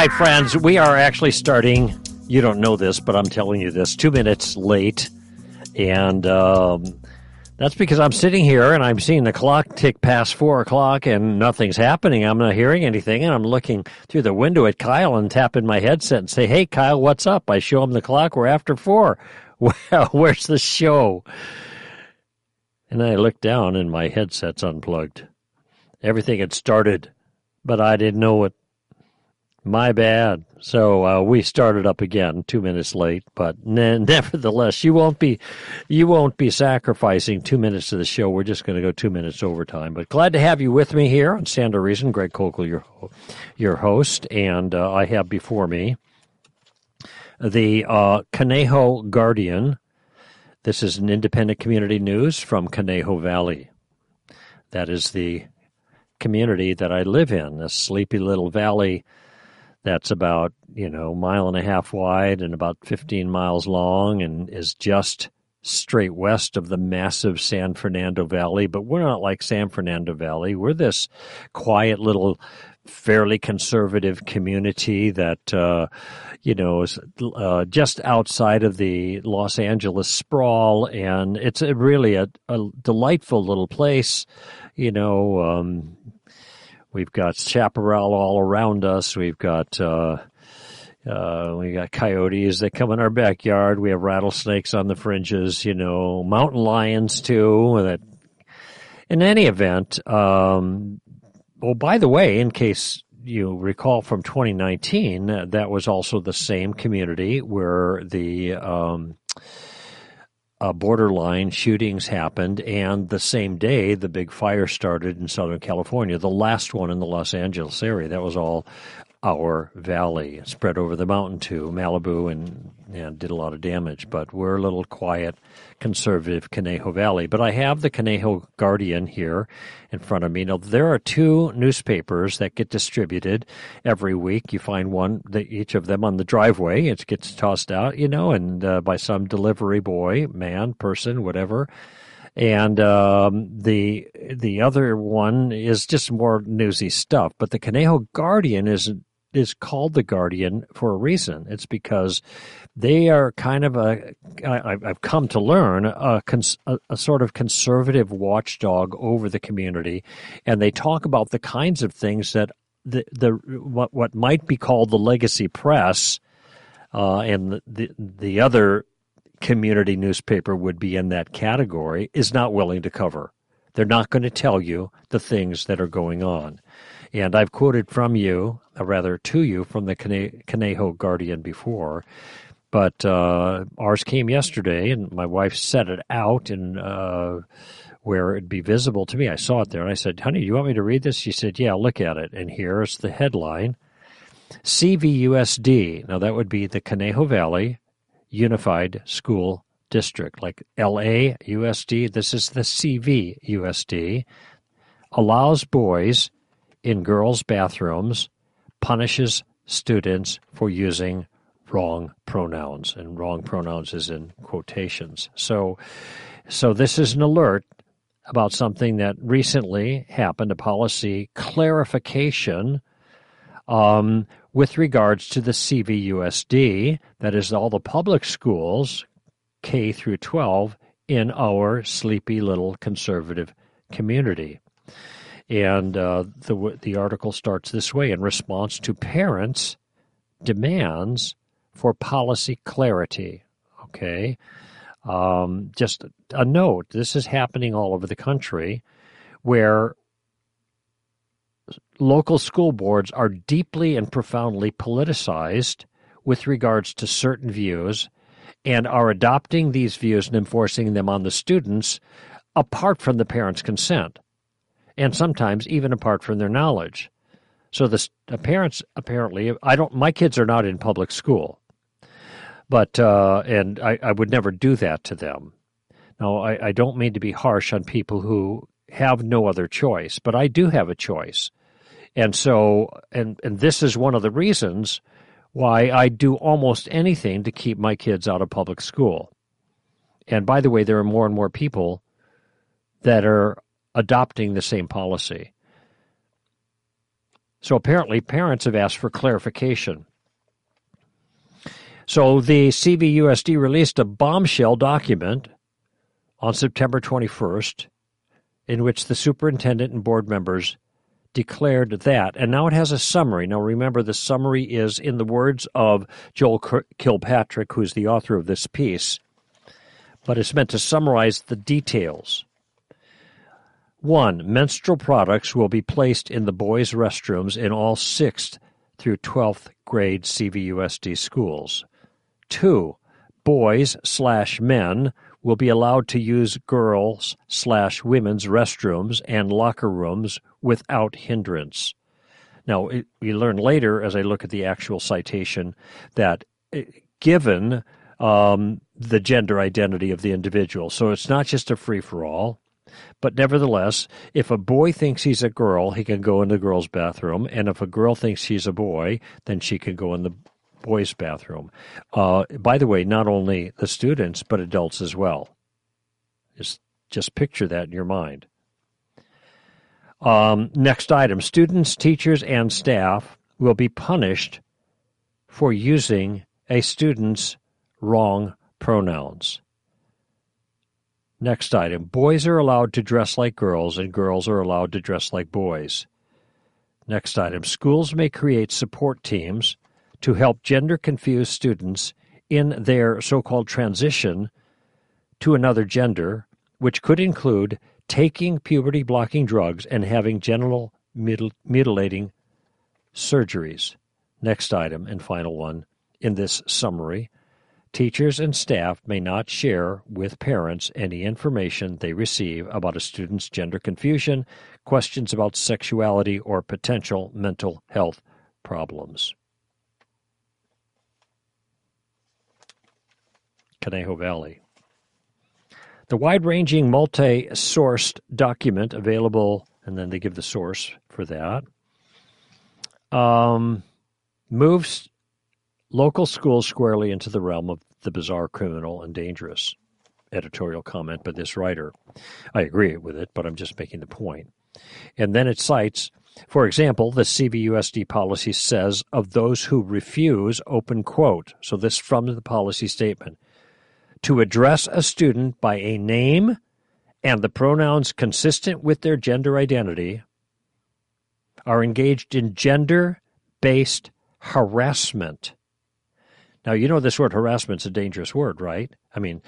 right, friends, we are actually starting. You don't know this, but I'm telling you this two minutes late. And um, that's because I'm sitting here and I'm seeing the clock tick past four o'clock and nothing's happening. I'm not hearing anything. And I'm looking through the window at Kyle and tapping my headset and say, Hey, Kyle, what's up? I show him the clock. We're after four. Well, where's the show? And I look down and my headset's unplugged. Everything had started, but I didn't know it. My bad. So uh, we started up again, two minutes late, but nevertheless, you won't be, you won't be sacrificing two minutes of the show. We're just going to go two minutes overtime. But glad to have you with me here on Stand to Reason. Greg Koukl, your your host, and uh, I have before me the uh, Conejo Guardian. This is an independent community news from Conejo Valley. That is the community that I live in, a sleepy little valley that's about you know mile and a half wide and about 15 miles long and is just straight west of the massive San Fernando Valley, but we're not like San Fernando Valley. We're this quiet little, fairly conservative community that, uh, you know, is uh, just outside of the Los Angeles sprawl, and it's a, really a, a, delightful little place. You know, um, we've got chaparral all around us. We've got uh, uh, we got coyotes that come in our backyard. We have rattlesnakes on the fringes, you know, mountain lions too. That, in any event, um, well, by the way, in case you recall from 2019, uh, that was also the same community where the um, uh, borderline shootings happened, and the same day the big fire started in Southern California, the last one in the Los Angeles area. That was all our valley, spread over the mountain to Malibu and, and did a lot of damage. But we're a little quiet, conservative Conejo Valley. But I have the Conejo Guardian here in front of me. Now, there are two newspapers that get distributed every week. You find one, each of them on the driveway. It gets tossed out, you know, and uh, by some delivery boy, man, person, whatever and um, the the other one is just more newsy stuff. But the Conejo Guardian is is called the Guardian for a reason. It's because they are kind of a, I, I've come to learn, a, a, a, sort of conservative watchdog over the community. And they talk about the kinds of things that the, the what, what might be called the legacy press uh, and the, the, the other community newspaper would be in that category is not willing to cover. They're not going to tell you the things that are going on. And I've quoted from you, or rather to you, from the Conejo Guardian before. But uh, ours came yesterday, and my wife set it out in uh, where it'd be visible to me. I saw it there, and I said, "Honey, do you want me to read this?" She said, "Yeah, look at it." And here's the headline: CVUSD. Now that would be the Conejo Valley Unified School District, like LAUSD. This is the CVUSD. Allows boys in girls' bathrooms punishes students for using wrong pronouns, and wrong pronouns is in quotations. So, so this is an alert about something that recently happened, a policy clarification um, with regards to the CVUSD, that is all the public schools, K through 12, in our sleepy little conservative community. And uh, the the article starts this way: in response to parents' demands for policy clarity. Okay, um, just a note: this is happening all over the country, where local school boards are deeply and profoundly politicized with regards to certain views and are adopting these views and enforcing them on the students apart from the parents' consent and sometimes even apart from their knowledge. So the, parents apparently, I don't. My kids are not in public school, but uh, and I, I, would never do that to them. Now I, I don't mean to be harsh on people who have no other choice, but I do have a choice, and so and and this is one of the reasons why I do almost anything to keep my kids out of public school. And by the way, there are more and more people that are adopting the same policy. So apparently, parents have asked for clarification. So the CVUSD released a bombshell document on September 21st in which the superintendent and board members declared that. And now it has a summary. Now remember, the summary is in the words of Joel Kilpatrick, who's the author of this piece, but it's meant to summarize the details. One, menstrual products will be placed in the boys' restrooms in all 6th through 12th grade CVUSD schools. Two, boys slash men will be allowed to use girls slash women's restrooms and locker rooms without hindrance. Now, we learn later, as I look at the actual citation, that eh, given um, the gender identity of the individual, so it's not just a free for all. But nevertheless, if a boy thinks he's a girl, he can go in the girl's bathroom, and if a girl thinks she's a boy, then she can go in the boys' bathroom. Uh, by the way, not only the students, but adults as well. Just, just picture that in your mind. Um, next item students, teachers, and staff will be punished for using a student's wrong pronouns. Next item boys are allowed to dress like girls, and girls are allowed to dress like boys. Next item schools may create support teams to help gender confused students in their so called transition to another gender, which could include taking puberty blocking drugs and having genital mutilating surgeries. Next item and final one in this summary Teachers and staff may not share with parents any information they receive about a student's gender confusion, questions about sexuality, or potential mental health problems. Conejo Valley. The wide ranging multi sourced document available, and then they give the source for that, um, moves local schools squarely into the realm of the bizarre, criminal, and dangerous. Editorial comment by this writer. I agree with it, but I'm just making the point. And then it cites, for example, the CVUSD policy says of those who refuse, open quote, so this from the policy statement, to address a student by a name and the pronouns consistent with their gender identity are engaged in gender based harassment now, you know this word harassment's a dangerous word, right? I mean,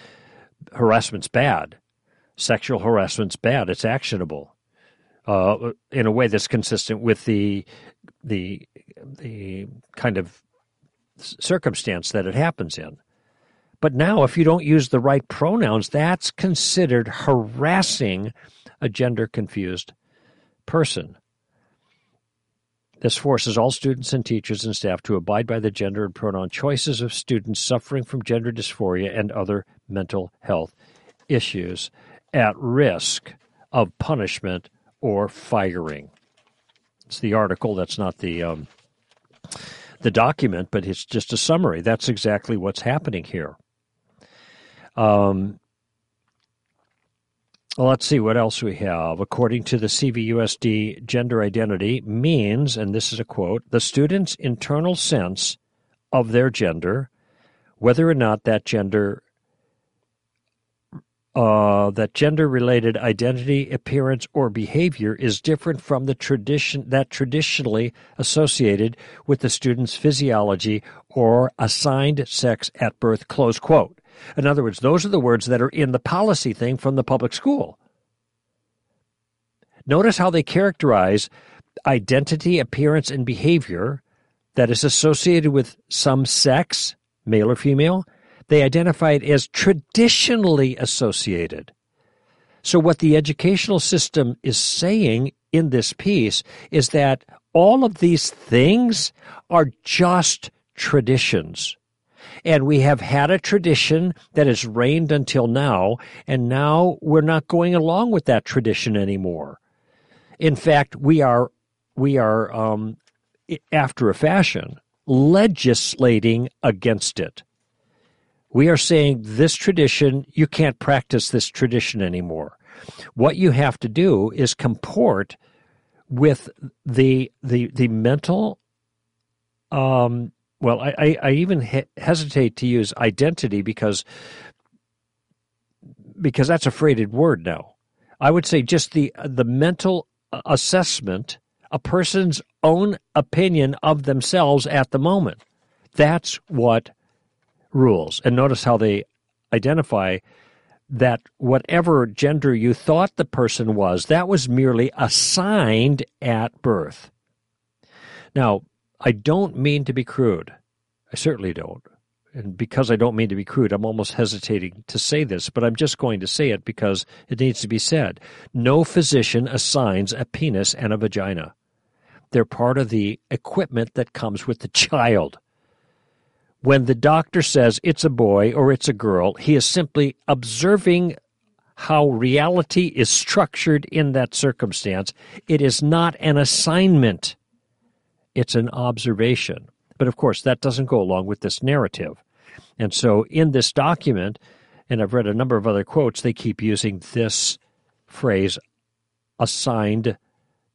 harassment's bad. Sexual harassment's bad. It's actionable uh, in a way that's consistent with the the the kind of circumstance that it happens in. But now, if you don't use the right pronouns, that's considered harassing a gender confused person. This forces all students and teachers and staff to abide by the gender and pronoun choices of students suffering from gender dysphoria and other mental health issues at risk of punishment or firing. It's the article, that's not the um, the document, but it's just a summary. That's exactly what's happening here. Um, Let's see what else we have. According to the CVUSD, gender identity means, and this is a quote, the student's internal sense of their gender, whether or not that gender uh, that gender related identity, appearance, or behavior is different from the tradition that traditionally associated with the student's physiology or assigned sex at birth. Close quote. In other words, those are the words that are in the policy thing from the public school. Notice how they characterize identity, appearance, and behavior that is associated with some sex, male or female. They identify it as traditionally associated. So, what the educational system is saying in this piece is that all of these things are just traditions. And we have had a tradition that has reigned until now, and now we're not going along with that tradition anymore. In fact, we are we are um, after a fashion legislating against it. We are saying this tradition, you can't practice this tradition anymore. What you have to do is comport with the the the mental um well i i, I even he- hesitate to use identity because because that's a freighted word now. I would say just the the mental assessment a person's own opinion of themselves at the moment. That's what rules. And notice how they identify that whatever gender you thought the person was, that was merely assigned at birth. Now, I don't mean to be crude. I certainly don't. And because I don't mean to be crude, I'm almost hesitating to say this, but I'm just going to say it because it needs to be said. No physician assigns a penis and a vagina. They're part of the equipment that comes with the child. When the doctor says it's a boy or it's a girl, he is simply observing how reality is structured in that circumstance. It is not an assignment, it's an observation. But of course, that doesn't go along with this narrative. And so in this document, and I've read a number of other quotes, they keep using this phrase assigned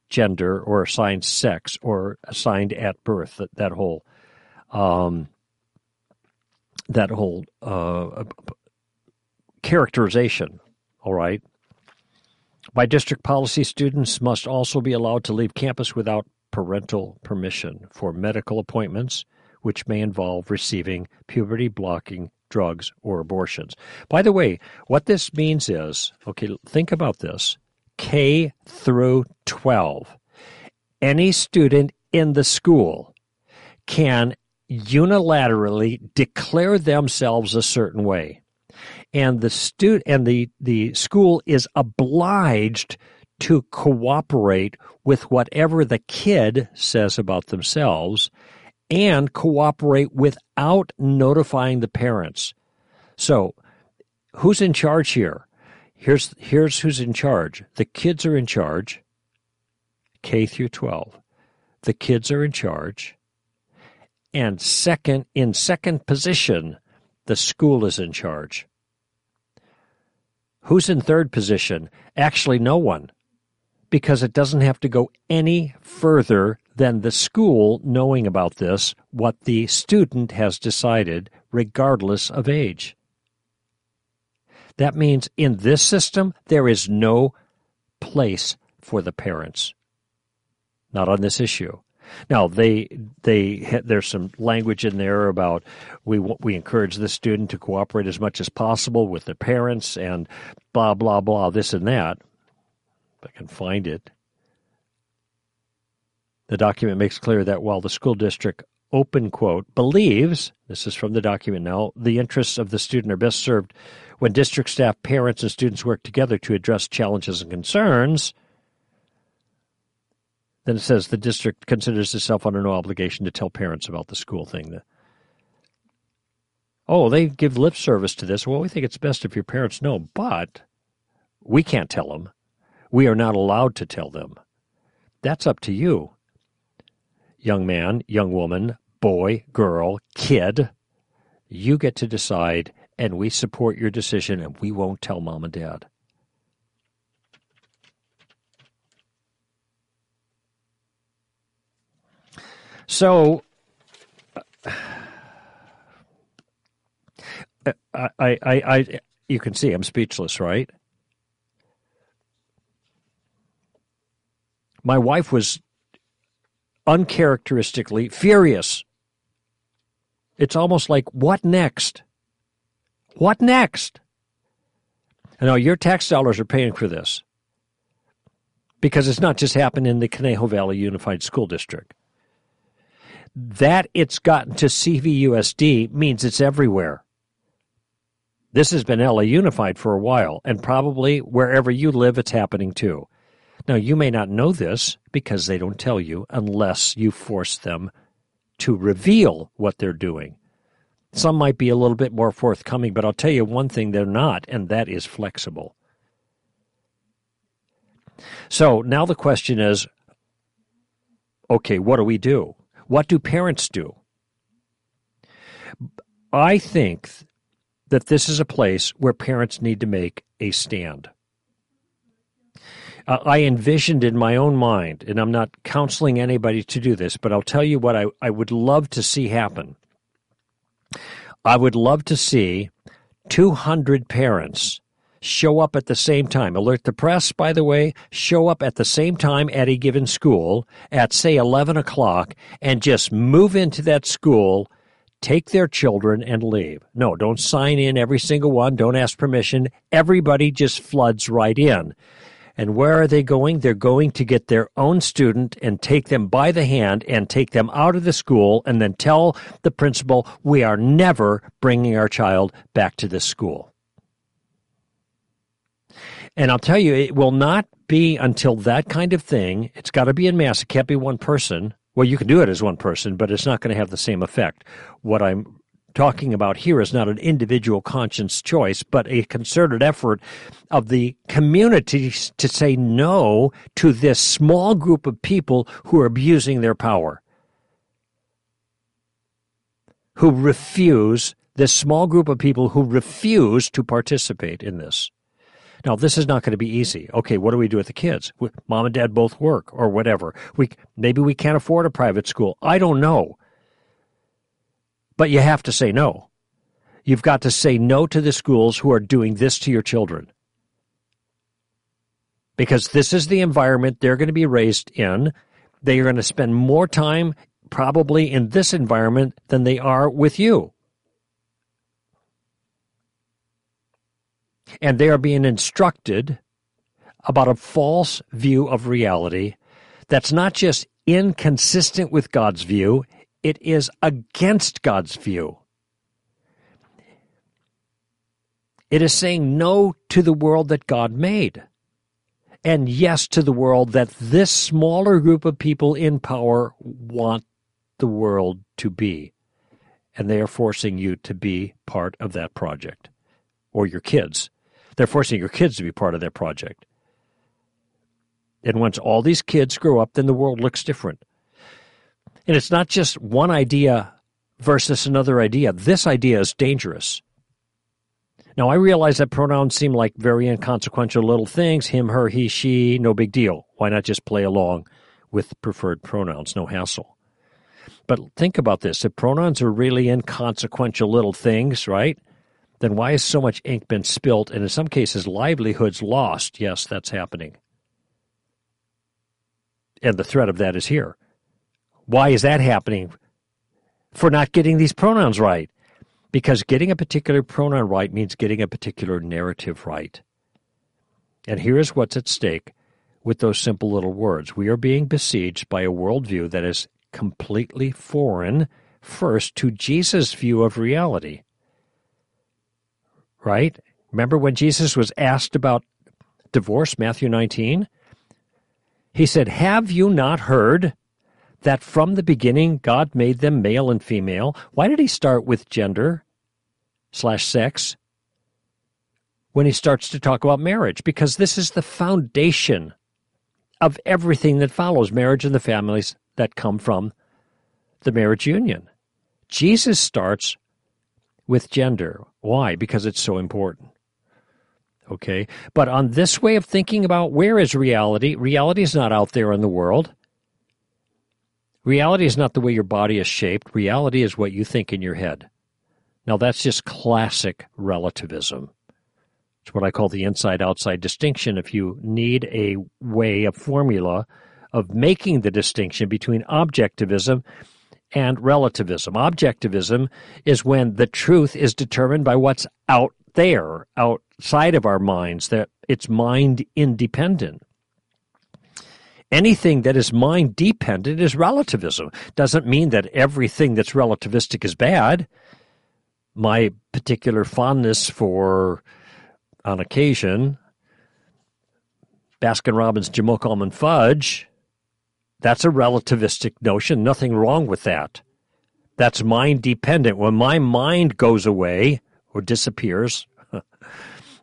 gender or assigned sex or assigned at birth, that, that whole um, that whole uh, characterization. All right. By district policy, students must also be allowed to leave campus without parental permission for medical appointments, which may involve receiving puberty blocking drugs or abortions. By the way, what this means is okay, think about this K through 12. Any student in the school can unilaterally declare themselves a certain way and the stu- and the the school is obliged to cooperate with whatever the kid says about themselves and cooperate without notifying the parents. So who's in charge here? Here's here's who's in charge. The kids are in charge. K through 12 the kids are in charge. And second in second position, the school is in charge. Who's in third position? Actually, no one, because it doesn't have to go any further than the school knowing about this, what the student has decided, regardless of age. That means in this system, there is no place for the parents. Not on this issue. Now they they there's some language in there about we we encourage the student to cooperate as much as possible with the parents and blah blah blah this and that. If I can find it. The document makes clear that while the school district open quote believes this is from the document now the interests of the student are best served when district staff parents and students work together to address challenges and concerns then it says the district considers itself under no obligation to tell parents about the school thing. Oh, they give lip service to this. Well, we think it's best if your parents know, but we can't tell them. We are not allowed to tell them. That's up to you. Young man, young woman, boy, girl, kid, you get to decide, and we support your decision, and we won't tell mom and dad. So, I, I, I, you can see I'm speechless, right? My wife was uncharacteristically furious. It's almost like, what next? What next? Now, your tax dollars are paying for this because it's not just happened in the Conejo Valley Unified School District that it's gotten to CVUSD means it's everywhere. This has been LA Unified for a while, and probably wherever you live, it's happening too. Now, you may not know this because they don't tell you unless you force them to reveal what they're doing. Some might be a little bit more forthcoming, but I'll tell you one thing they're not, and that is flexible. So now the question is okay, what do we do? What do parents do? I think that this is a place where parents need to make a stand. Uh, I envisioned in my own mind, and I'm not counseling anybody to do this, but I'll tell you what I, I would love to see happen. I would love to see 200 parents show up at the same time. Alert the press, by the way, show up at the same time at a given school at, say, 11 o'clock and just move into that school, take their children, and leave. No, don't sign in every single one. Don't ask permission. Everybody just floods right in. And where are they going? They're going to get their own student and take them by the hand and take them out of the school and then tell the principal, we are never bringing our child back to this school. And I'll tell you, it will not be until that kind of thing. It's got to be in mass. It can't be one person. Well, you can do it as one person, but it's not going to have the same effect. What I'm talking about here is not an individual conscience choice, but a concerted effort of the community to say no to this small group of people who are abusing their power, who refuse, this small group of people who refuse to participate in this. Now, this is not going to be easy. Okay, what do we do with the kids? Mom and dad both work or whatever. We maybe we can't afford a private school. I don't know. But you have to say no. You've got to say no to the schools who are doing this to your children. Because this is the environment they're going to be raised in. They are going to spend more time probably in this environment than they are with you. and they are being instructed about a false view of reality that's not just inconsistent with God's view, it is against God's view. It is saying no to the world that God made, and yes to the world that this smaller group of people in power want the world to be. And they are forcing you to be part of that project, or your kids. They're forcing your kids to be part of their project. And once all these kids grow up, then the world looks different. And it's not just one idea versus another idea. This idea is dangerous. Now, I realize that pronouns seem like very inconsequential little things him, her, he, she, no big deal. Why not just play along with preferred pronouns? No hassle. But think about this if pronouns are really inconsequential little things, right? then why has so much ink been spilt and in some cases livelihoods lost? Yes, that's happening. And the threat of that is here. Why is that happening? For not getting these pronouns right. Because getting a particular pronoun right means getting a particular narrative right. And here's what's at stake with those simple little words. We are being besieged by a worldview that is completely foreign, first, to Jesus' view of reality right? Remember when Jesus was asked about divorce, Matthew 19? He said, Have you not heard that from the beginning God made them male and female? Why did he start with gender slash sex when he starts to talk about marriage? Because this is the foundation of everything that follows marriage and the families that come from the marriage union. Jesus starts with gender. Why? Because it's so important. Okay? But on this way of thinking about where is reality, reality is not out there in the world. Reality is not the way your body is shaped. Reality is what you think in your head. Now, that's just classic relativism. It's what I call the inside outside distinction. If you need a way, a formula of making the distinction between objectivism and relativism. Objectivism is when the truth is determined by what's out there, outside of our minds, that it's mind independent. Anything that is mind dependent is relativism. Doesn't mean that everything that's relativistic is bad. My particular fondness for, on occasion, Baskin Robbins Jamoca Almond Fudge that's a relativistic notion. Nothing wrong with that. That's mind dependent. When my mind goes away or disappears,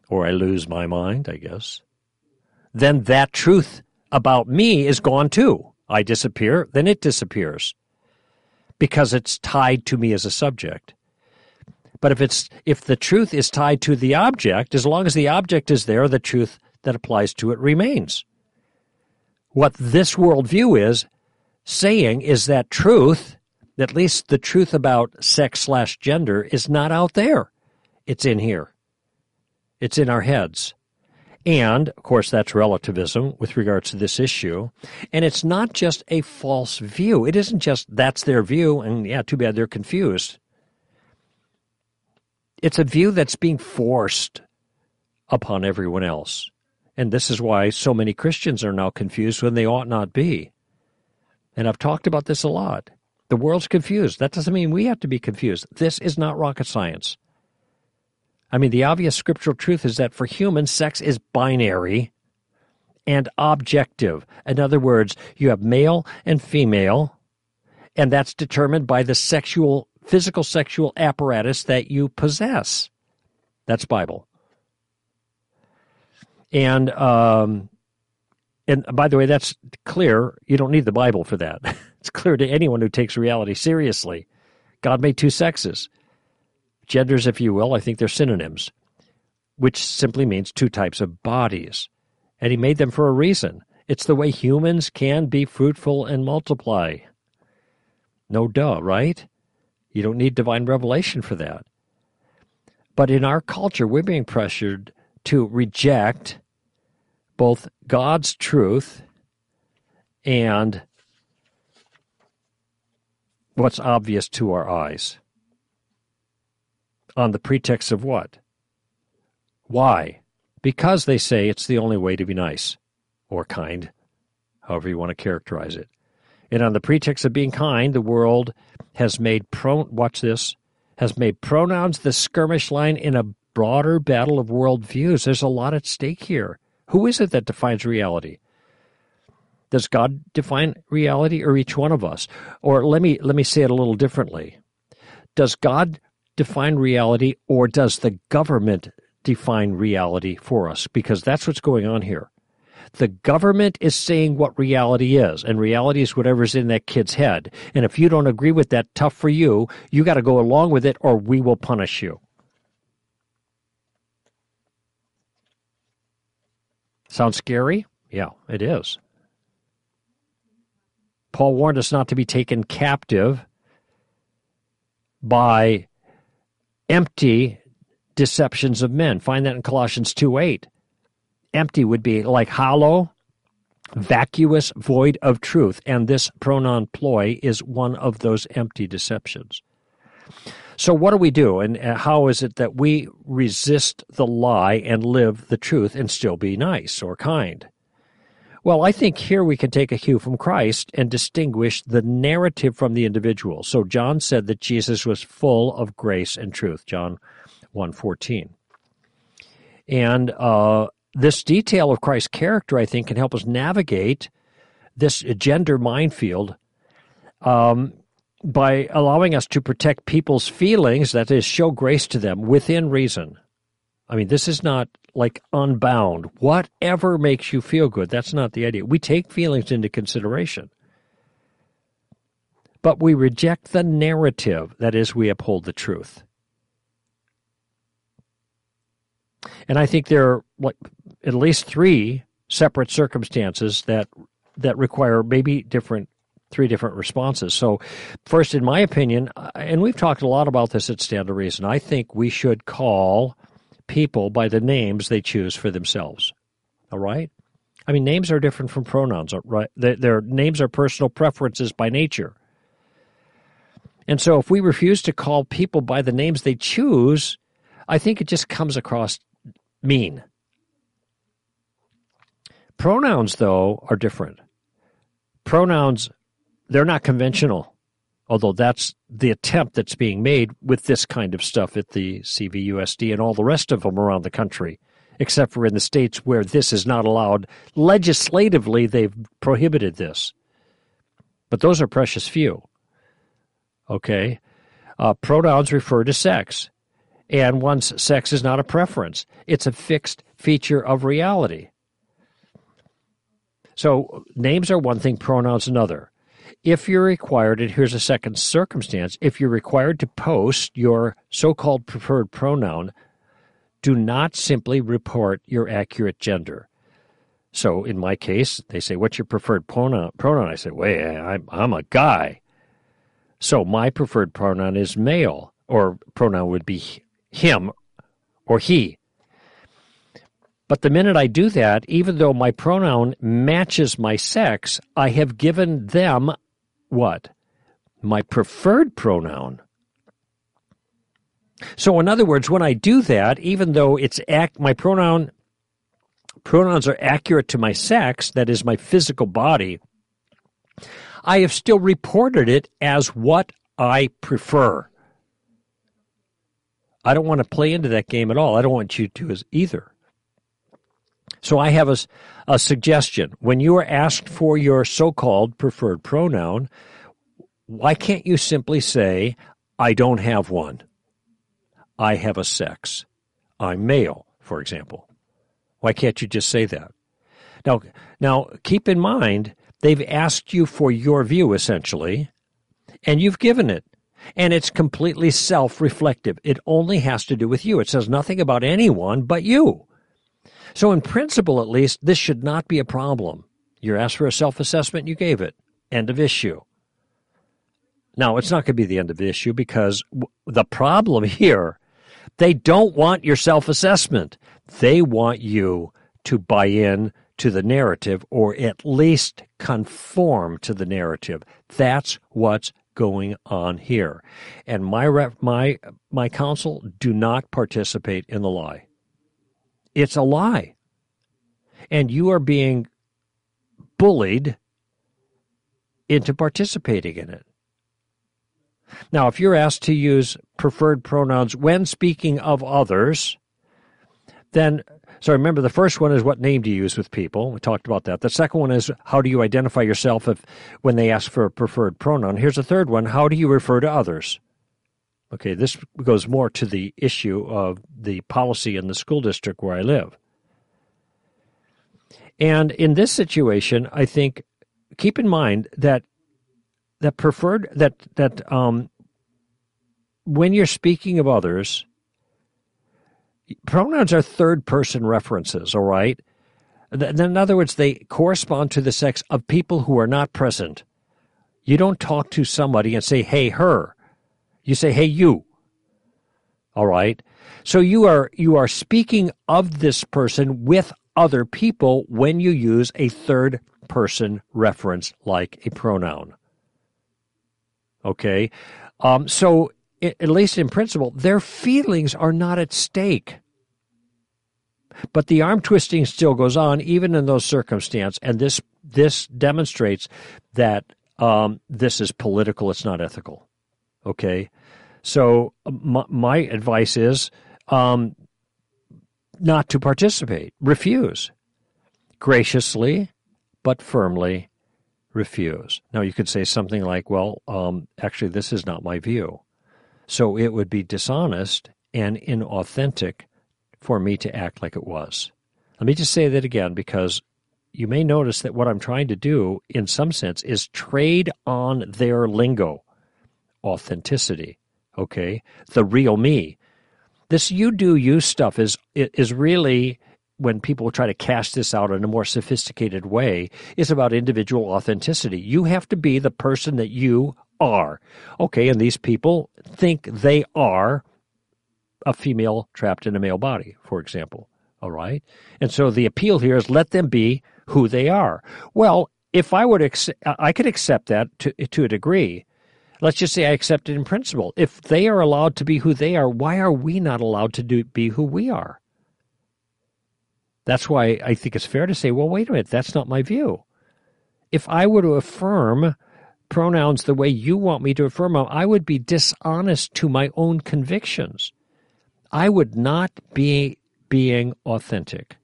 or I lose my mind, I guess, then that truth about me is gone too. I disappear, then it disappears because it's tied to me as a subject. But if it's if the truth is tied to the object, as long as the object is there, the truth that applies to it remains. What this worldview is saying is that truth, at least the truth about sex slash gender, is not out there. It's in here. It's in our heads. And, of course, that's relativism with regards to this issue. And it's not just a false view. It isn't just that's their view, and yeah, too bad they're confused. It's a view that's being forced upon everyone else. And this is why so many Christians are now confused when they ought not be. And I've talked about this a lot. The world's confused. That doesn't mean we have to be confused. This is not rocket science. I mean, the obvious scriptural truth is that for humans, sex is binary and objective. In other words, you have male and female, and that's determined by the sexual, physical sexual apparatus that you possess. That's Bible. And um, and by the way, that's clear. You don't need the Bible for that. it's clear to anyone who takes reality seriously. God made two sexes genders, if you will, I think they're synonyms, which simply means two types of bodies. And he made them for a reason. It's the way humans can be fruitful and multiply. No duh, right? You don't need divine revelation for that. But in our culture, we're being pressured to reject both God's truth and what's obvious to our eyes on the pretext of what? Why? Because they say it's the only way to be nice or kind, however you want to characterize it. And on the pretext of being kind, the world has made pro watch this has made pronouns the skirmish line in a broader battle of worldviews. There's a lot at stake here. Who is it that defines reality? Does God define reality or each one of us? Or let me let me say it a little differently. Does God define reality or does the government define reality for us? Because that's what's going on here. The government is saying what reality is, and reality is whatever's in that kid's head. And if you don't agree with that, tough for you. You got to go along with it, or we will punish you. Sounds scary? Yeah, it is. Paul warned us not to be taken captive by empty deceptions of men. Find that in Colossians 2 8. Empty would be like hollow, vacuous, void of truth. And this pronoun ploy is one of those empty deceptions. So, what do we do, and uh, how is it that we resist the lie and live the truth and still be nice or kind? Well, I think here we can take a cue from Christ and distinguish the narrative from the individual. So John said that Jesus was full of grace and truth, John 1.14. And uh, this detail of Christ's character, I think, can help us navigate this gender minefield um, by allowing us to protect people's feelings, that is, show grace to them within reason. I mean, this is not like unbound. Whatever makes you feel good. That's not the idea. We take feelings into consideration. But we reject the narrative, that is, we uphold the truth. And I think there are like at least three separate circumstances that that require maybe different three different responses. So, first, in my opinion, uh, and we've talked a lot about this at Stand to Reason, I think we should call people by the names they choose for themselves. All right? I mean, names are different from pronouns, right? Their names are personal preferences by nature. And so if we refuse to call people by the names they choose, I think it just comes across mean. Pronouns, though, are different. Pronouns, they're not conventional although that's the attempt that's being made with this kind of stuff at the CVUSD and all the rest of them around the country, except for in the states where this is not allowed. Legislatively, they've prohibited this. But those are precious few. Okay? Uh, pronouns refer to sex. And once sex is not a preference, it's a fixed feature of reality. So names are one thing, pronouns another if you're required, and here's a second circumstance, if you're required to post your so called preferred pronoun, do not simply report your accurate gender. So in my case, they say, "What's your preferred pronoun?" I say, "Wait, I'm I'm a guy." So my preferred pronoun is male, or pronoun would be him or he. But the minute I do that, even though my pronoun matches my sex, I have given them what? My preferred pronoun. So, in other words, when I do that, even though it's act, my pronoun pronouns are accurate to my sex, that is my physical body, I have still reported it as what I prefer. I don't want to play into that game at all. I don't want you to as either. So I have a, a suggestion. When you are asked for your so-called preferred pronoun, why can't you simply say, I don't have one? I have a sex. I'm male, for example. Why can't you just say that? Now, now keep in mind, they've asked you for your view essentially, and you've given it. And it's completely self reflective. It only has to do with you. It says nothing about anyone but you. So, in principle, at least, this should not be a problem. You're asked for a self assessment, you gave it. End of issue. Now, it's not going to be the end of the issue because the problem here, they don't want your self assessment. They want you to buy in to the narrative or at least conform to the narrative. That's what's going on here. And my rep, my my counsel do not participate in the lie. It's a lie. And you are being bullied into participating in it. Now, if you're asked to use preferred pronouns when speaking of others, then so remember, the first one is what name do you use with people? We talked about that. The second one is how do you identify yourself if when they ask for a preferred pronoun? Here's the third one: how do you refer to others? Okay, this goes more to the issue of the policy in the school district where I live. And in this situation, I think keep in mind that that preferred that that um, when you're speaking of others, pronouns are third person references, all right? In other words, they correspond to the sex of people who are not present. You don't talk to somebody and say, hey, her. You say, hey, you. All right? So you are you are speaking of this person with other people when you use a third person reference like a pronoun. Okay? Um, so at least in principle, their feelings are not at stake. But the arm twisting still goes on, even in those circumstances, and this this demonstrates that um, this is political. It's not ethical. Okay, so my, my advice is um, not to participate. Refuse graciously, but firmly. Refuse. Now you could say something like, "Well, um, actually, this is not my view." So it would be dishonest and inauthentic for me to act like it was. Let me just say that again because you may notice that what I'm trying to do, in some sense, is trade on their lingo, authenticity, okay? The real me. This you do you stuff is is really when people try to cast this out in a more sophisticated way is about individual authenticity. You have to be the person that you are. Okay, and these people think they are a female trapped in a male body, for example. All right? And so the appeal here is let them be who they are. Well, if I would accept, I could accept that to, to a degree. Let's just say I accept it in principle. If they are allowed to be who they are, why are we not allowed to do, be who we are? That's why I think it's fair to say, well, wait a minute, that's not my view. If I were to affirm pronouns the way you want me to affirm them, I would be dishonest to my own convictions. I would not be being authentic.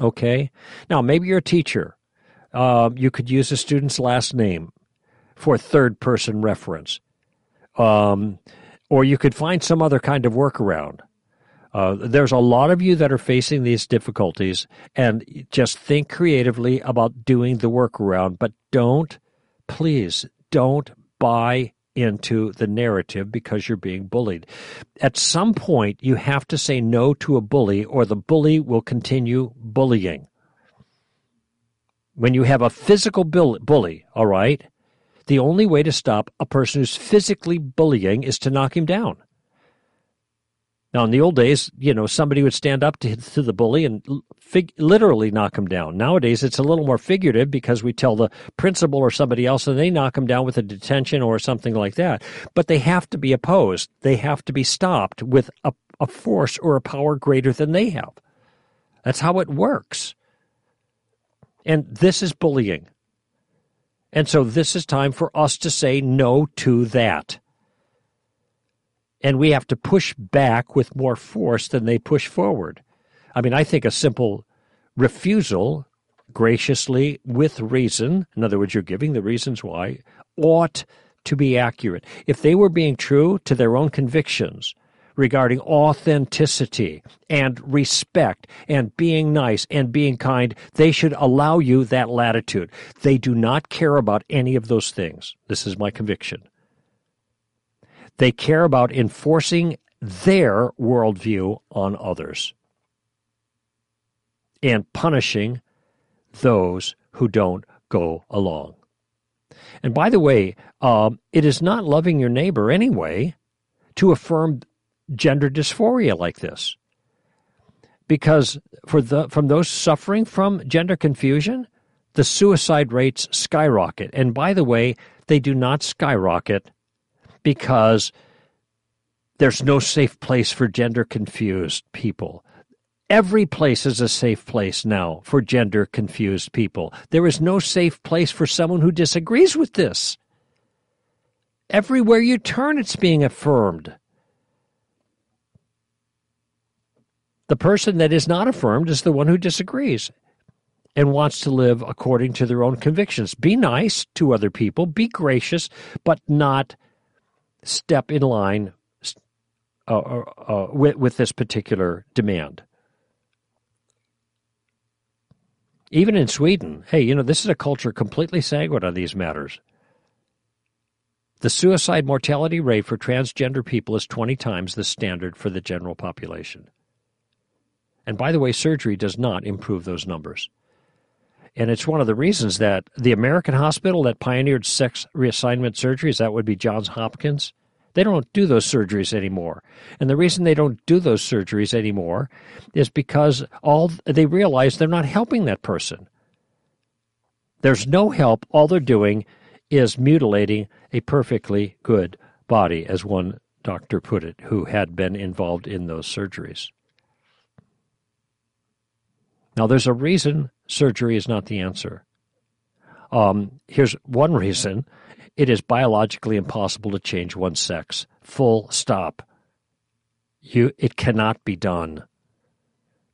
Okay? Now, maybe you're a teacher. Uh, you could use a student's last name for third person reference. Um, or you could find some other kind of workaround. Uh, there's a lot of you that are facing these difficulties, and just think creatively about doing the workaround, but don't please don't buy into the narrative because you're being bullied. At some point, you have to say no to a bully, or the bully will continue bullying. when you have a physical bully, all right, the only way to stop a person who's physically bullying is to knock him down. Now, in the old days, you know, somebody would stand up to, to the bully and fig- literally knock him down. Nowadays, it's a little more figurative because we tell the principal or somebody else and they knock him down with a detention or something like that. But they have to be opposed. They have to be stopped with a, a force or a power greater than they have. That's how it works. And this is bullying. And so this is time for us to say no to that and we have to push back with more force than they push forward. I mean, I think a simple refusal, graciously, with reason, in other words, you're giving the reasons why, ought to be accurate. If they were being true to their own convictions regarding authenticity and respect and being nice and being kind, they should allow you that latitude. They do not care about any of those things. This is my conviction. They care about enforcing their worldview on others and punishing those who don't go along. And by the way, um, it is not loving your neighbor anyway to affirm gender dysphoria like this. Because for the, from those suffering from gender confusion, the suicide rates skyrocket. And by the way, they do not skyrocket because there's no safe place for gender confused people. Every place is a safe place now for gender confused people. There is no safe place for someone who disagrees with this. Everywhere you turn, it's being affirmed. The person that is not affirmed is the one who disagrees and wants to live according to their own convictions. Be nice to other people, be gracious, but not step in line uh, uh, uh, with, with this particular demand. Even in Sweden, hey, you know, this is a culture completely sanguine on these matters. The suicide mortality rate for transgender people is 20 times the standard for the general population. And by the way, surgery does not improve those numbers. And it's one of the reasons that the American hospital that pioneered sex reassignment surgeries, that would be Johns Hopkins, they don't do those surgeries anymore. And the reason they don't do those surgeries anymore is because all they realize they're not helping that person. There's no help. All they're doing is mutilating a perfectly good body, as one doctor put it, who had been involved in those surgeries. Now, there's a reason surgery is not the answer. Um, here's one reason it is biologically impossible to change one's sex. Full stop. You, it cannot be done.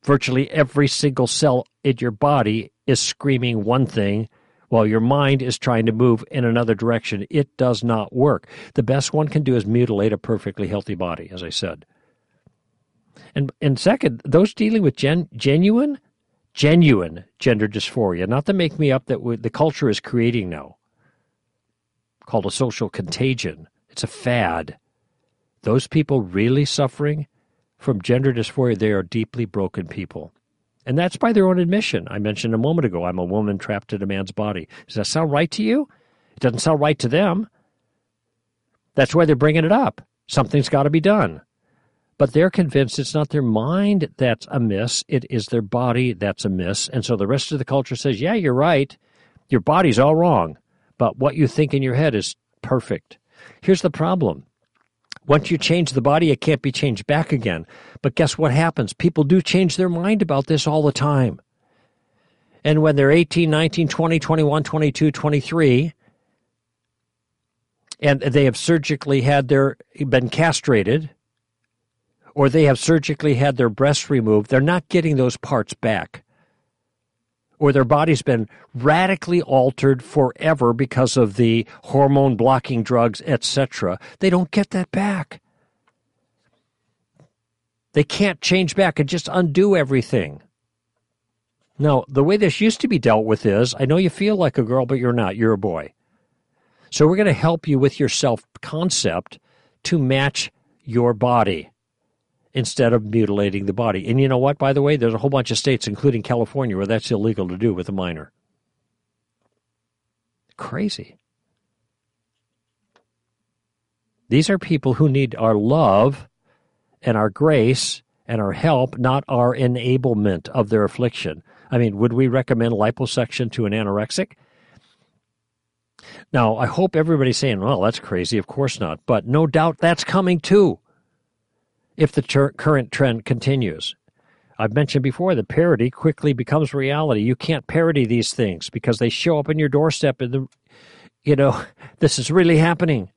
Virtually every single cell in your body is screaming one thing while your mind is trying to move in another direction. It does not work. The best one can do is mutilate a perfectly healthy body, as I said. And, and second, those dealing with gen, genuine, genuine gender dysphoria, not the make me up that the culture is creating now called a social contagion. It's a fad. Those people really suffering from gender dysphoria, they are deeply broken people. And that's by their own admission. I mentioned a moment ago, I'm a woman trapped in a man's body. Does that sound right to you? It doesn't sound right to them. That's why they're bringing it up. Something's got to be done. But they're convinced it's not their mind that's amiss, it is their body that's amiss. And so the rest of the culture says, yeah, you're right. Your body's all wrong but what you think in your head is perfect. Here's the problem. Once you change the body, it can't be changed back again. But guess what happens? People do change their mind about this all the time. And when they're 18, 19, 20, 21, 22, 23, and they have surgically had their been castrated or they have surgically had their breasts removed, they're not getting those parts back or their body's been radically altered forever because of the hormone blocking drugs, etc., they don't get that back. They can't change back and just undo everything. Now, the way this used to be dealt with is I know you feel like a girl, but you're not. You're a boy. So we're going to help you with your self concept to match your body instead of mutilating the body. And you know what, by the way, there's a whole bunch of states, including California, where that's illegal to do with a minor. crazy. These are people who need our love and our grace and our help, not our enablement of their affliction. I mean, would we recommend liposuction to an anorexic? Now, I hope everybody's saying, well, that's crazy. Of course not. But no doubt that's coming too if the ter- current trend continues. I've mentioned before that parody quickly becomes reality. You can't parody these things because they show up in your doorstep and the you know, this is really happening.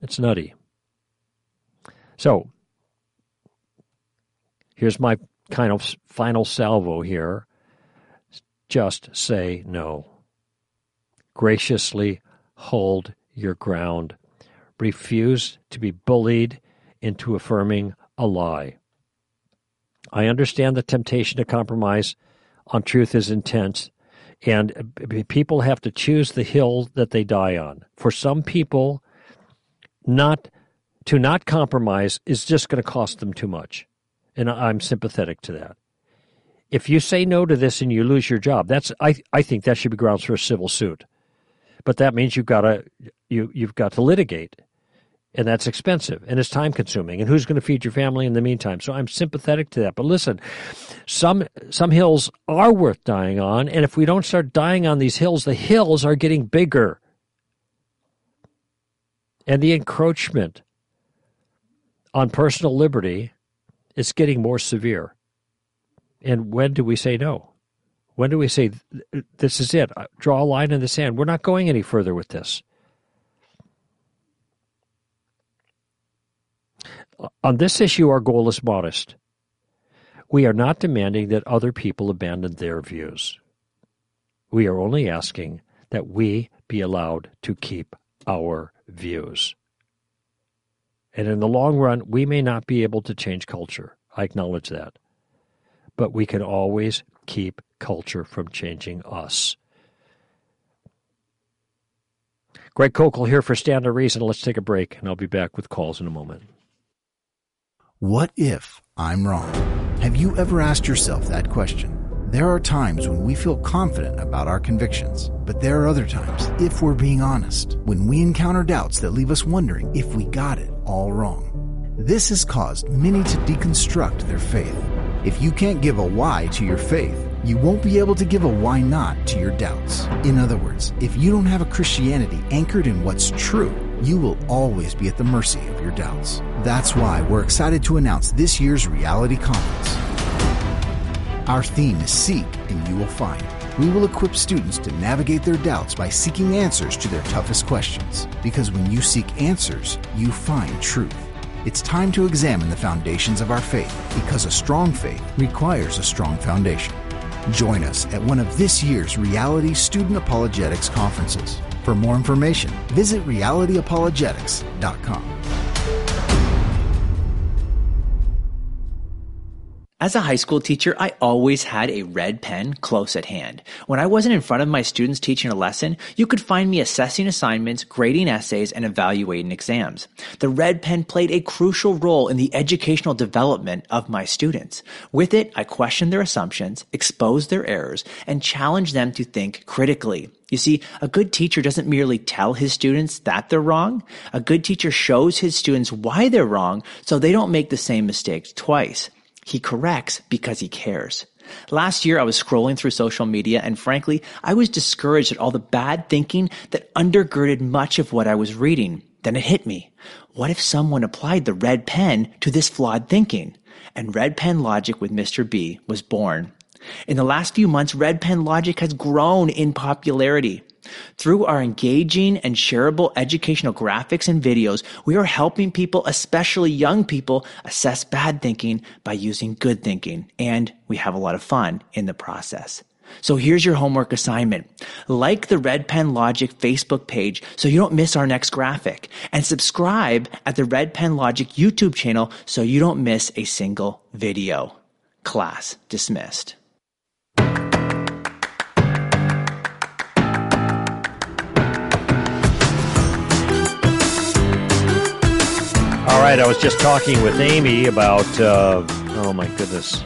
It's nutty. So, here's my kind of final salvo here. Just say no. Graciously hold your ground. Refuse to be bullied into affirming a lie. I understand the temptation to compromise on truth is intense, and people have to choose the hill that they die on. For some people, not to not compromise is just going to cost them too much, and I'm sympathetic to that. If you say no to this and you lose your job, that's I I think that should be grounds for a civil suit. But that means you've got to you you've got to litigate and that's expensive and it's time consuming and who's going to feed your family in the meantime? So i'm sympathetic to that. But listen some some hills are worth dying on and if we don't start dying on these hills the hills are getting bigger. And the encroachment on personal liberty is getting more severe. And when do we say no? When do we say this is it. Uh, draw a line in the sand. We're not going any further with this On this issue, our goal is modest. We are not demanding that other people abandon their views. We are only asking that we be allowed to keep our views. And in the long run, we may not be able to change culture. I acknowledge that. But we can always keep culture from changing us. Greg Koukl here for Stand to Reason. Let's take a break, and I'll be back with calls in a moment. What if I'm wrong? Have you ever asked yourself that question? There are times when we feel confident about our convictions, but there are other times, if we're being honest, when we encounter doubts that leave us wondering if we got it all wrong. This has caused many to deconstruct their faith. If you can't give a why to your faith, you won't be able to give a why not to your doubts. In other words, if you don't have a Christianity anchored in what's true, you will always be at the mercy of your doubts. That's why we're excited to announce this year's Reality Conference. Our theme is Seek and You Will Find. We will equip students to navigate their doubts by seeking answers to their toughest questions. Because when you seek answers, you find truth. It's time to examine the foundations of our faith because a strong faith requires a strong foundation. Join us at one of this year's Reality Student Apologetics conferences. For more information, visit realityapologetics.com. As a high school teacher, I always had a red pen close at hand. When I wasn't in front of my students teaching a lesson, you could find me assessing assignments, grading essays, and evaluating exams. The red pen played a crucial role in the educational development of my students. With it, I questioned their assumptions, exposed their errors, and challenged them to think critically. You see, a good teacher doesn't merely tell his students that they're wrong. A good teacher shows his students why they're wrong so they don't make the same mistakes twice. He corrects because he cares. Last year, I was scrolling through social media, and frankly, I was discouraged at all the bad thinking that undergirded much of what I was reading. Then it hit me. What if someone applied the red pen to this flawed thinking? And red pen logic with Mr. B was born. In the last few months, red pen logic has grown in popularity. Through our engaging and shareable educational graphics and videos, we are helping people, especially young people, assess bad thinking by using good thinking. And we have a lot of fun in the process. So here's your homework assignment. Like the Red Pen Logic Facebook page so you don't miss our next graphic. And subscribe at the Red Pen Logic YouTube channel so you don't miss a single video. Class dismissed. Right, I was just talking with Amy about, uh, oh my goodness,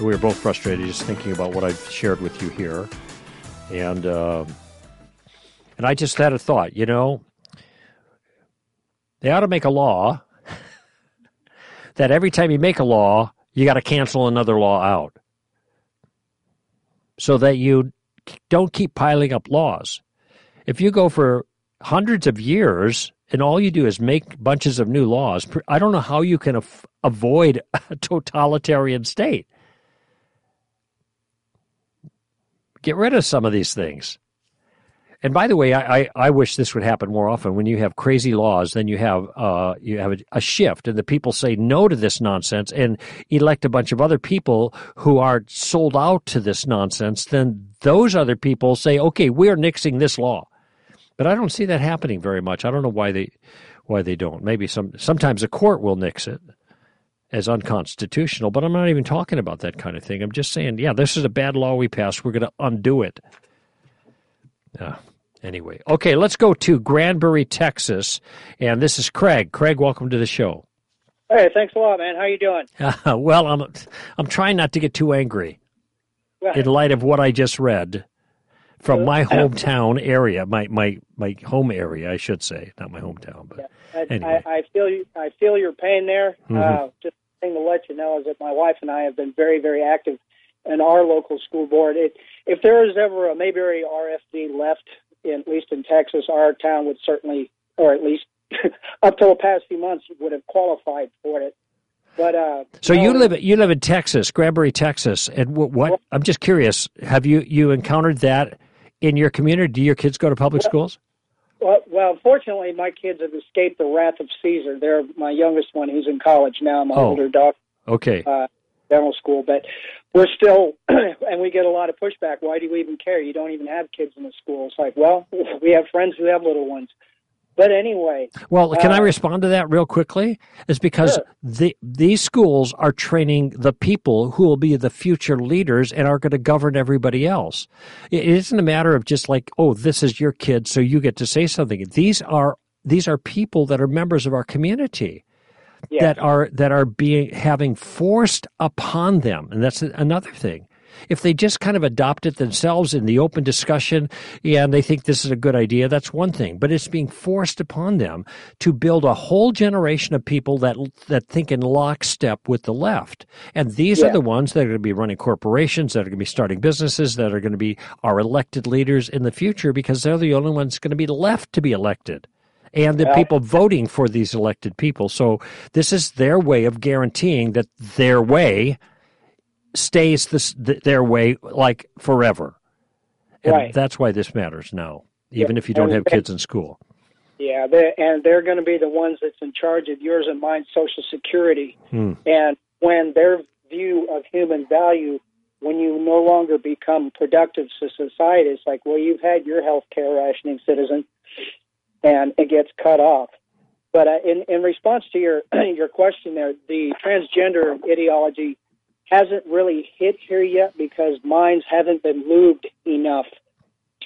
we were both frustrated just thinking about what I've shared with you here. And uh, and I just had a thought, you know, they ought to make a law that every time you make a law, you got to cancel another law out so that you don't keep piling up laws. If you go for hundreds of years and all you do is make bunches of new laws, I don't know how you can af- avoid a totalitarian state. Get rid of some of these things. And by the way, I, I, I, wish this would happen more often. When you have crazy laws, then you have uh, you have a, a, shift, and the people say no to this nonsense and elect a bunch of other people who are sold out to this nonsense. Then those other people say, "Okay, we're nixing this law," but I don't see that happening very much. I don't know why they why they don't. Maybe some sometimes a court will nix it as unconstitutional, but I'm not even talking about that kind of thing. I'm just saying, yeah, this is a bad law we passed. We're going to undo it. Yeah. Anyway, okay, let's go to Granbury, Texas, and this is Craig. Craig, welcome to the show. Hey, thanks a lot, man. How you doing? Uh, well, I'm I'm trying not to get too angry in light of what I just read from my hometown area, my my my home area, I should say, not my hometown, but yeah, I, anyway. I, I feel you. I feel your pain there. Mm-hmm. Uh, just thing to let you know is that my wife and I have been very very active in our local school board. It, if there is ever a Mayberry RFD left in, at least in Texas, our town would certainly, or at least up till the past few months, would have qualified for it. But uh, so you live you live in Texas, Granbury, Texas, and what, what? I'm just curious. Have you you encountered that in your community? Do your kids go to public well, schools? Well, well, fortunately, my kids have escaped the wrath of Caesar. They're my youngest one; he's in college now. My oh, older daughter, okay, uh, dental school. But we're still, and we get a lot of pushback. Why do we even care? You don't even have kids in the school. It's like, well, we have friends who have little ones. But anyway. Well, can uh, I respond to that real quickly? It's because sure. the, these schools are training the people who will be the future leaders and are going to govern everybody else. It isn't a matter of just like, oh, this is your kid, so you get to say something. These are these are people that are members of our community yes. that are that are being having forced upon them, and that's another thing. If they just kind of adopt it themselves in the open discussion, yeah, and they think this is a good idea, that's one thing. But it's being forced upon them to build a whole generation of people that that think in lockstep with the left. And these yeah. are the ones that are going to be running corporations, that are going to be starting businesses, that are going to be our elected leaders in the future because they're the only ones going to be left to be elected and the people voting for these elected people. So this is their way of guaranteeing that their way stays this, their way like forever. And right. that's why this matters now, even yeah. if you don't and have kids in school. Yeah, they're, and they're going to be the ones that's in charge of yours and mine Social Security. Hmm. And when their view of human value, when you no longer become productive to society, it's like, well, you've had your health care rationing, citizen and it gets cut off. But uh, in in response to your your question there, the transgender ideology hasn't really hit here yet because minds haven't been lubed enough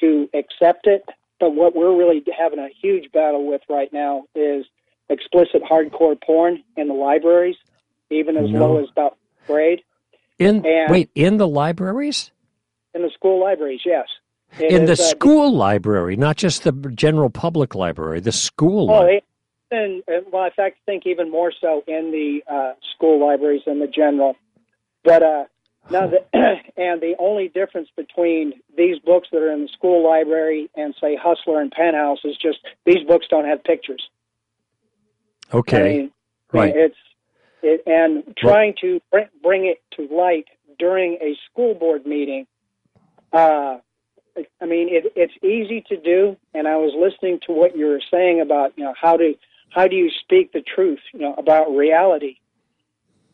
to accept it. But what we're really having a huge battle with right now is explicit hardcore porn in the libraries, even as no. low as about grade. In and wait, in the libraries? In the school libraries, yes. It in is, the uh, school library, not just the general public library, the school. Oh, library. and, well, in fact, I think even more so in the uh, school libraries than the general. But uh, now, the, and the only difference between these books that are in the school library and say Hustler and Penthouse is just these books don't have pictures. Okay, I mean, right. It's it, and trying to bring it to light during a school board meeting. Uh, I mean, it, it's easy to do, and I was listening to what you were saying about, you know, how to how do you speak the truth, you know, about reality.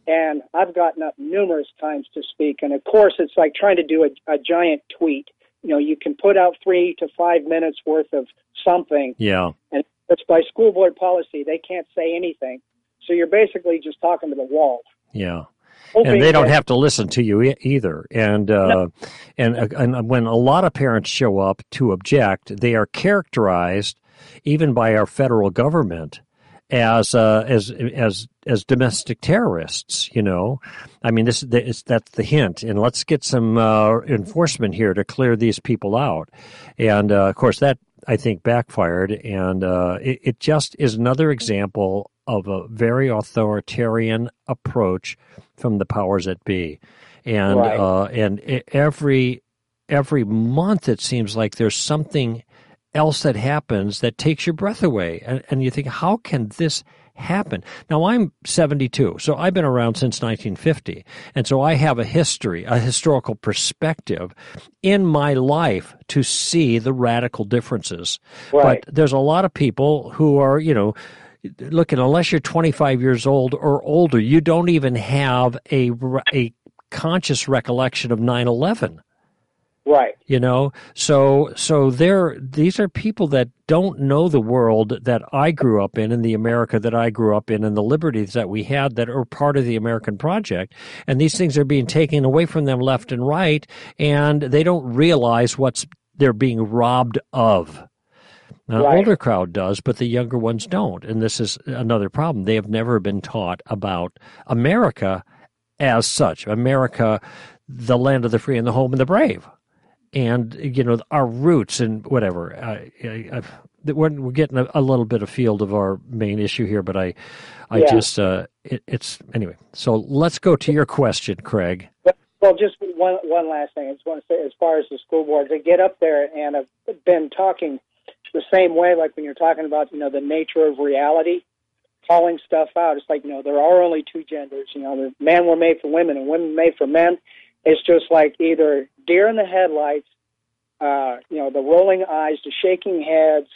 And I've gotten up numerous times to speak, and of course, it's like trying to do a, a giant tweet. You know, you can put out three to five minutes worth of something, yeah, and it's by school board policy they can't say anything, so you're basically just talking to the wall. Yeah and they don't have to listen to you e- either. And uh, no. and uh, and when a lot of parents show up to object, they are characterized even by our federal government as uh, as as as domestic terrorists. You know, I mean, this is that's the hint. And let's get some uh, enforcement here to clear these people out. And uh, of course, that I think backfired, and uh, it, it just is another example of a very authoritarian approach from the powers that be. And Right. uh, and every every month it seems like there's something else that happens that takes your breath away. And, and you think, how can this happen? Now, I'm 72, so I've been around since 1950. And so I have a history, a historical perspective in my life to see the radical differences. Right. But there's a lot of people who are, you know, looking, unless you're 25 years old or older, you don't even have a, a conscious recollection of 9 11 Right. you know so so they're these are people that don't know the world that i grew up in and the america that i grew up in and the liberties that we had that are part of the american project and these things are being taken away from them left and right and they don't realize what's they're being robbed of now, the Right. older crowd does, but the younger ones don't. And this is another problem. They have never been taught about America as such. America, the land of the free and the home and the brave and you know our roots and whatever. I, I, we're, we're getting a, a little bit of field of our main issue here, but I, I Yeah. just uh, it, it's anyway. So let's go to your question, Craig. Well, just one one last thing. I just want to say, as far as the school boards, they get up there and have been talking the same way, like when you're talking about, you know, the nature of reality, calling stuff out. It's like, you know, there are only two genders. You know, the men were made for women and women made for men. It's just like either deer in the headlights, uh, you know, the rolling eyes, the shaking heads,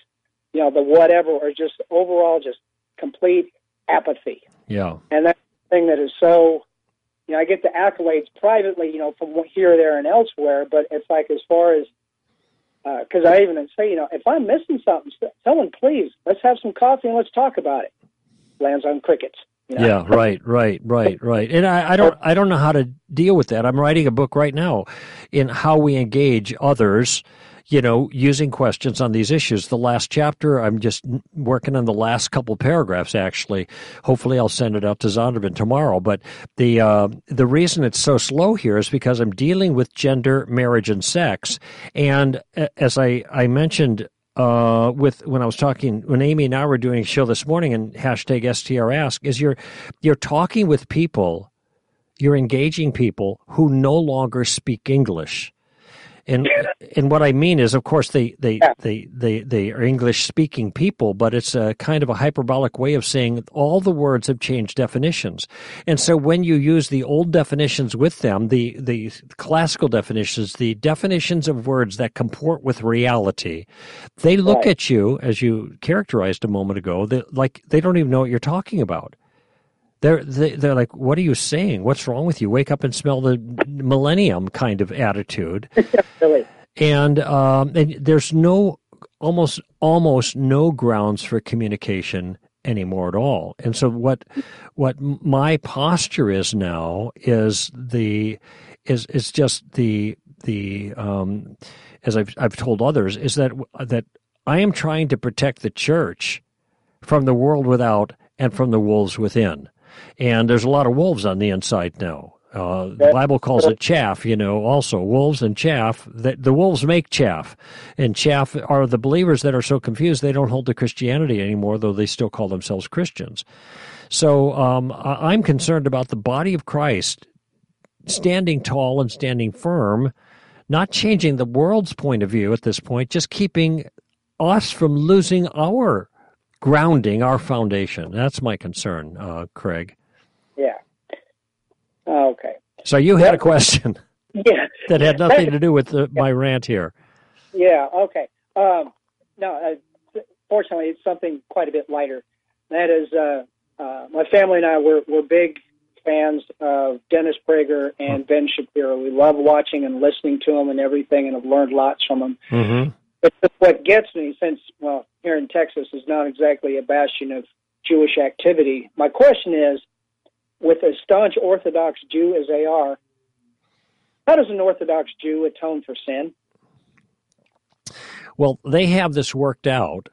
you know, the whatever, or just overall just complete apathy. Yeah, and that's the thing that is so you know i get the accolades privately you know from here there and elsewhere but it's like as far as because i even say you know if i'm missing something someone please let's have some coffee and let's talk about it. Lands on crickets you know? yeah, right, right, right, right. And I, I don't, I don't know how to deal with that. I'm writing a book right now in how we engage others. You know, using questions on these issues. The last chapter, I'm just working on the last couple paragraphs. Actually, hopefully, I'll send it out to Zondervan tomorrow. But the uh, the reason it's so slow here is because I'm dealing with gender, marriage, and sex. And as I I mentioned uh, with when I was talking when Amy and I were doing a show this morning and hashtag STR Ask is you're you're talking with people, you're engaging people who no longer speak English. And and what I mean is, of course, they they, they, they, they are English speaking people, but it's a kind of a hyperbolic way of saying all the words have changed definitions. And so when you use the old definitions with them, the the classical definitions, the definitions of words that comport with reality, they look Right. at you as you characterized a moment ago, they, like they don't even know what you're talking about. They're they, they're like, what are you saying? What's wrong with you? Wake up and smell the millennium kind of attitude really and um, and there's no almost almost no grounds for communication anymore at all. And so what what my posture is now is the is is just the the um, as I've I've told others is that that I am trying to protect the church from the world without and from the wolves within. And there's a lot of wolves on the inside now. Uh, the Bible calls it chaff, you know, also wolves and chaff. The, the wolves make chaff, and chaff are the believers that are so confused they don't hold to Christianity anymore, though they still call themselves Christians. So um, I'm concerned about the body of Christ standing tall and standing firm, not changing the world's point of view at this point, just keeping us from losing our grounding, our foundation. That's my concern, uh, Craig. yeah okay So you had a question yeah that had nothing to do with the, my rant here. Yeah. Okay. Um, no. Uh, fortunately, it's something quite a bit lighter. That is, uh, uh, my family and I were were big fans of Dennis Prager and Ben Shapiro. We love watching and listening to them and everything, and have learned lots from them. Mm-hmm. But what gets me, since well, here in Texas is not exactly a bastion of Jewish activity. My question is, with a staunch Orthodox Jew as they are, how does an Orthodox Jew atone for sin? Well, they have this worked out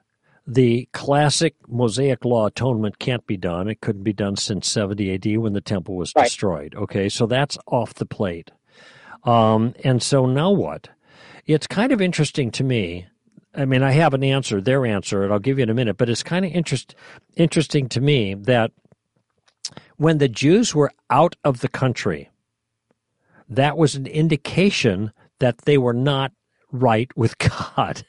the classic Mosaic law atonement can't be done. It couldn't be done since 70 AD when the temple was Right. destroyed. Okay, so that's off the plate. Um, and so now what? It's kind of interesting to me. I mean, I have an answer, their answer, and I'll give you in a minute, but it's kind of interest, interesting to me that when the Jews were out of the country, that was an indication that they were not right with God.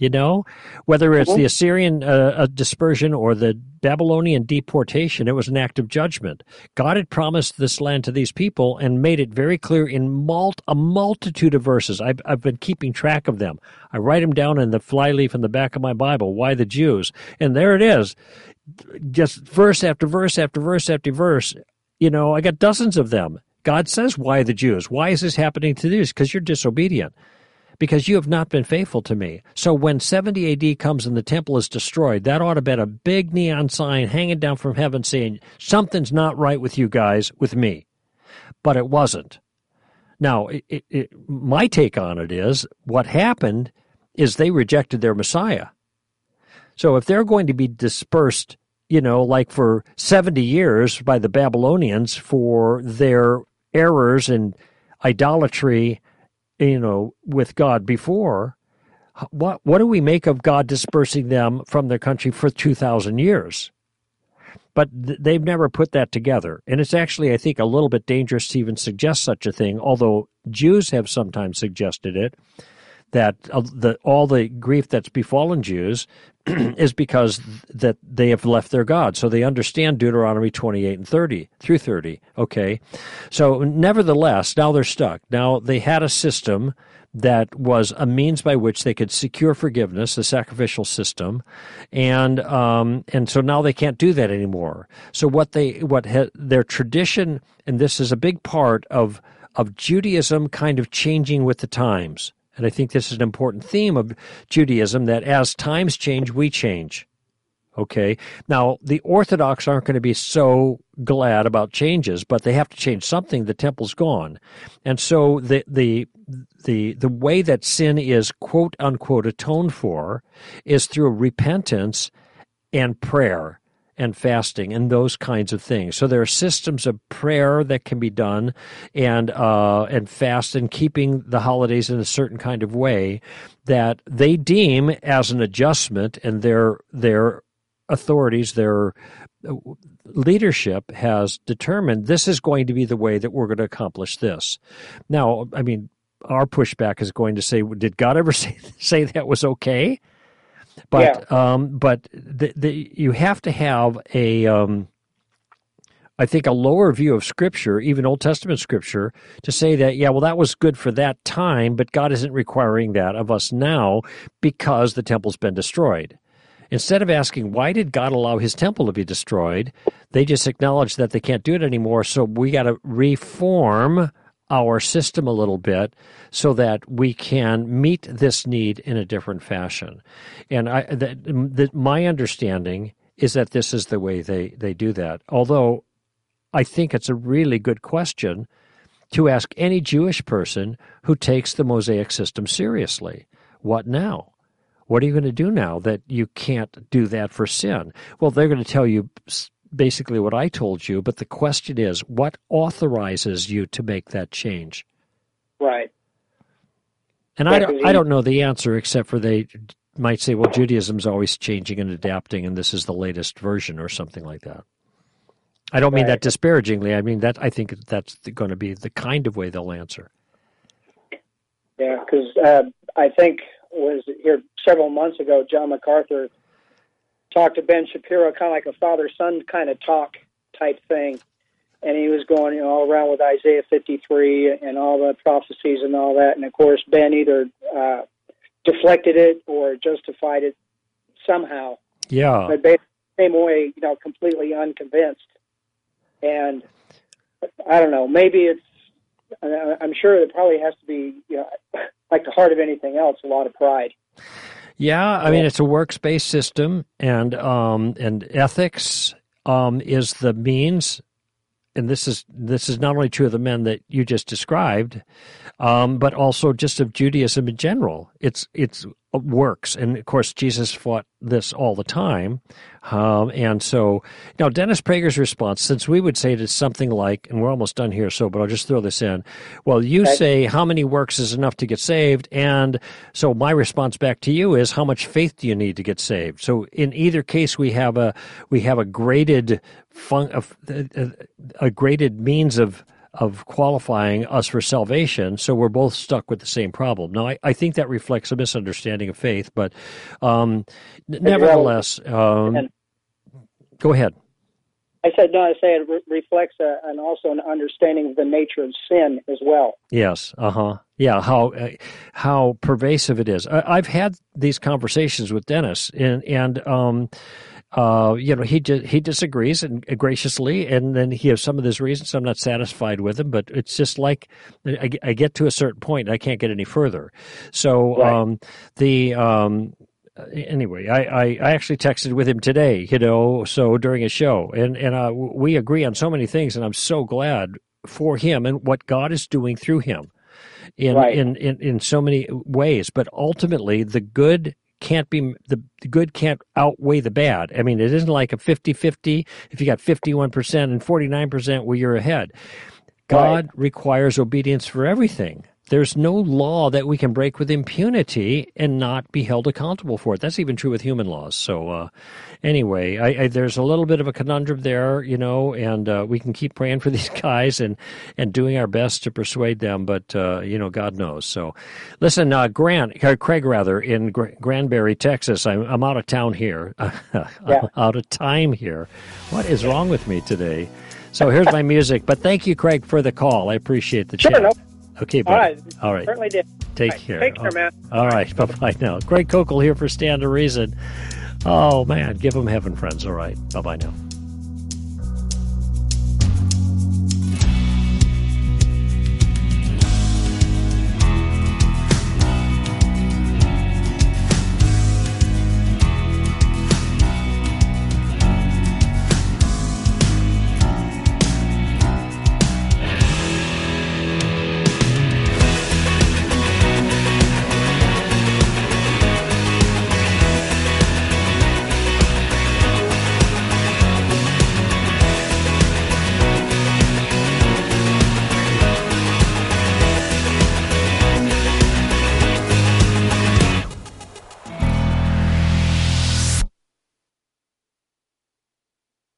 You know, whether it's the Assyrian uh, uh, dispersion or the Babylonian deportation, it was an act of judgment. God had promised this land to these people and made it very clear in mult- a multitude of verses. I've, I've been keeping track of them. I write them down in the flyleaf in the back of my Bible. Why the Jews? And there it is, just verse after verse after verse after verse. You know, I got dozens of them. God says, "Why the Jews? Why is this happening to these? Because you're disobedient." Because you have not been faithful to me. So when 70 AD comes and the temple is destroyed, that ought to be a big neon sign hanging down from heaven saying, something's not right with you guys, with me. But it wasn't. Now, it, it, my take on it is what happened is they rejected their Messiah. So if they're going to be dispersed, you know, like for 70 years by the Babylonians for their errors and idolatry you know, with God before, what what do we make of God dispersing them from their country for two thousand years? But th- they've never put that together, and it's actually, I think, a little bit dangerous to even suggest such a thing. Although Jews have sometimes suggested it, that uh, the all the grief that's befallen Jews is because that they have left their God. So they understand Deuteronomy 28 and 30 through 30. Okay. So nevertheless, now they're stuck. Now they had a system that was a means by which they could secure forgiveness, the sacrificial system, and um, and so now they can't do that anymore. So what they what ha- their tradition, and this is a big part of of Judaism, kind of changing with the times. And I think this is an important theme of Judaism that as times change, we change. Okay. Now, the Orthodox aren't going to be so glad about changes, but they have to change something. The temple's gone. And so the, the, the, the way that sin is quote unquote atoned for is through repentance and prayer and fasting and those kinds of things. So there are systems of prayer that can be done and uh, and fast and keeping the holidays in a certain kind of way that they deem as an adjustment and their their authorities their leadership has determined this is going to be the way that we're going to accomplish this. Now, I mean, our pushback is going to say, did God ever say say that was okay? But um, but the, the, you have to have a um, I think a lower view of Scripture, even Old Testament Scripture, to say that yeah, well, that was good for that time, but God isn't requiring that of us now because the temple's been destroyed. Instead of asking why did God allow His temple to be destroyed, they just acknowledge that they can't do it anymore. So we got to reform our system a little bit so that we can meet this need in a different fashion. And I, that, that my understanding is that this is the way they, they do that. Although I think it's a really good question to ask any Jewish person who takes the Mosaic system seriously. What now? What are you going to do now that you can't do that for sin? Well, they're going to tell you basically what I told you, but the question is what authorizes you to make that change? Right. And I don't, I don't know the answer except for they might say, well, Judaism's always changing and adapting, and this is the latest version or something like that. I don't mean Right. that disparagingly. I mean that I think that's going to be the kind of way they'll answer. Yeah, because uh, I think was here several months ago. John MacArthur talked to Ben Shapiro, kind of like a father-son kind of talk type thing, and he was going you know, all around with Isaiah 53 and all the prophecies and all that. And of course, Ben either uh, deflected it or justified it somehow, Yeah. but basically came away, you know, completely unconvinced. And I don't know, maybe it's. I'm sure it probably has to be, you know, like the heart of anything else, a lot of pride. Yeah, I mean it's a works-based system, and um, and ethics um, is the means. And this is this is not only true of the men that you just described, um, but also just of Judaism in general. It's it's works. And of course, Jesus fought this all the time. Um, and so now Dennis Prager's response, since we would say it is something like, and we're almost done here, so, but I'll just throw this in. Well, you okay. say how many works is enough to get saved. And so my response back to you is how much faith do you need to get saved? So in either case, we have a, we have a graded fun, a, a, a graded means of, of qualifying us for salvation. So we're both stuck with the same problem. Now, I, I think that reflects a misunderstanding of faith, but um, nevertheless, um, go ahead. I said no. I say it re- reflects a, and also an understanding of the nature of sin as well. Yes. Uh huh. Yeah. How uh, how pervasive it is. I, have had these conversations with Dennis, and and um, uh, you know, he he disagrees and uh, graciously, and then he has some of his reasons. I'm not satisfied with him, but it's just like I, I get to a certain point, I can't get any further. So right. um, the um, anyway, I, I, I, actually texted with him today, you know, so during a show, and and uh, we agree on so many things, and I'm so glad for him and what God is doing through him in, right. in, in, in so many ways. But ultimately, the good can't be the, good can't outweigh the bad. I mean, it isn't like a 50-50 if you got 51% and 49% where you're ahead. God right. requires obedience for everything. There's no law that we can break with impunity and not be held accountable for it. That's even true with human laws. So, uh, anyway, I, I, there's a little bit of a conundrum there, you know, and uh, we can keep praying for these guys and, and doing our best to persuade them, but, uh, you know, God knows. So, listen, uh, Grant, Craig, rather, in Gr- Granbury, Texas, I'm, I'm out of town here, yeah. out of time here. What is wrong with me today? So here's my music. But thank you, Craig, for the call. I appreciate the sure, chat. No Okay, buddy. All right. All right. Certainly did. Take right. care. Take care, man. Oh, all right. Bye bye now. Greg Koukl here for Stand to Reason. Oh, man. Give them heaven, friends. All right. Bye bye now.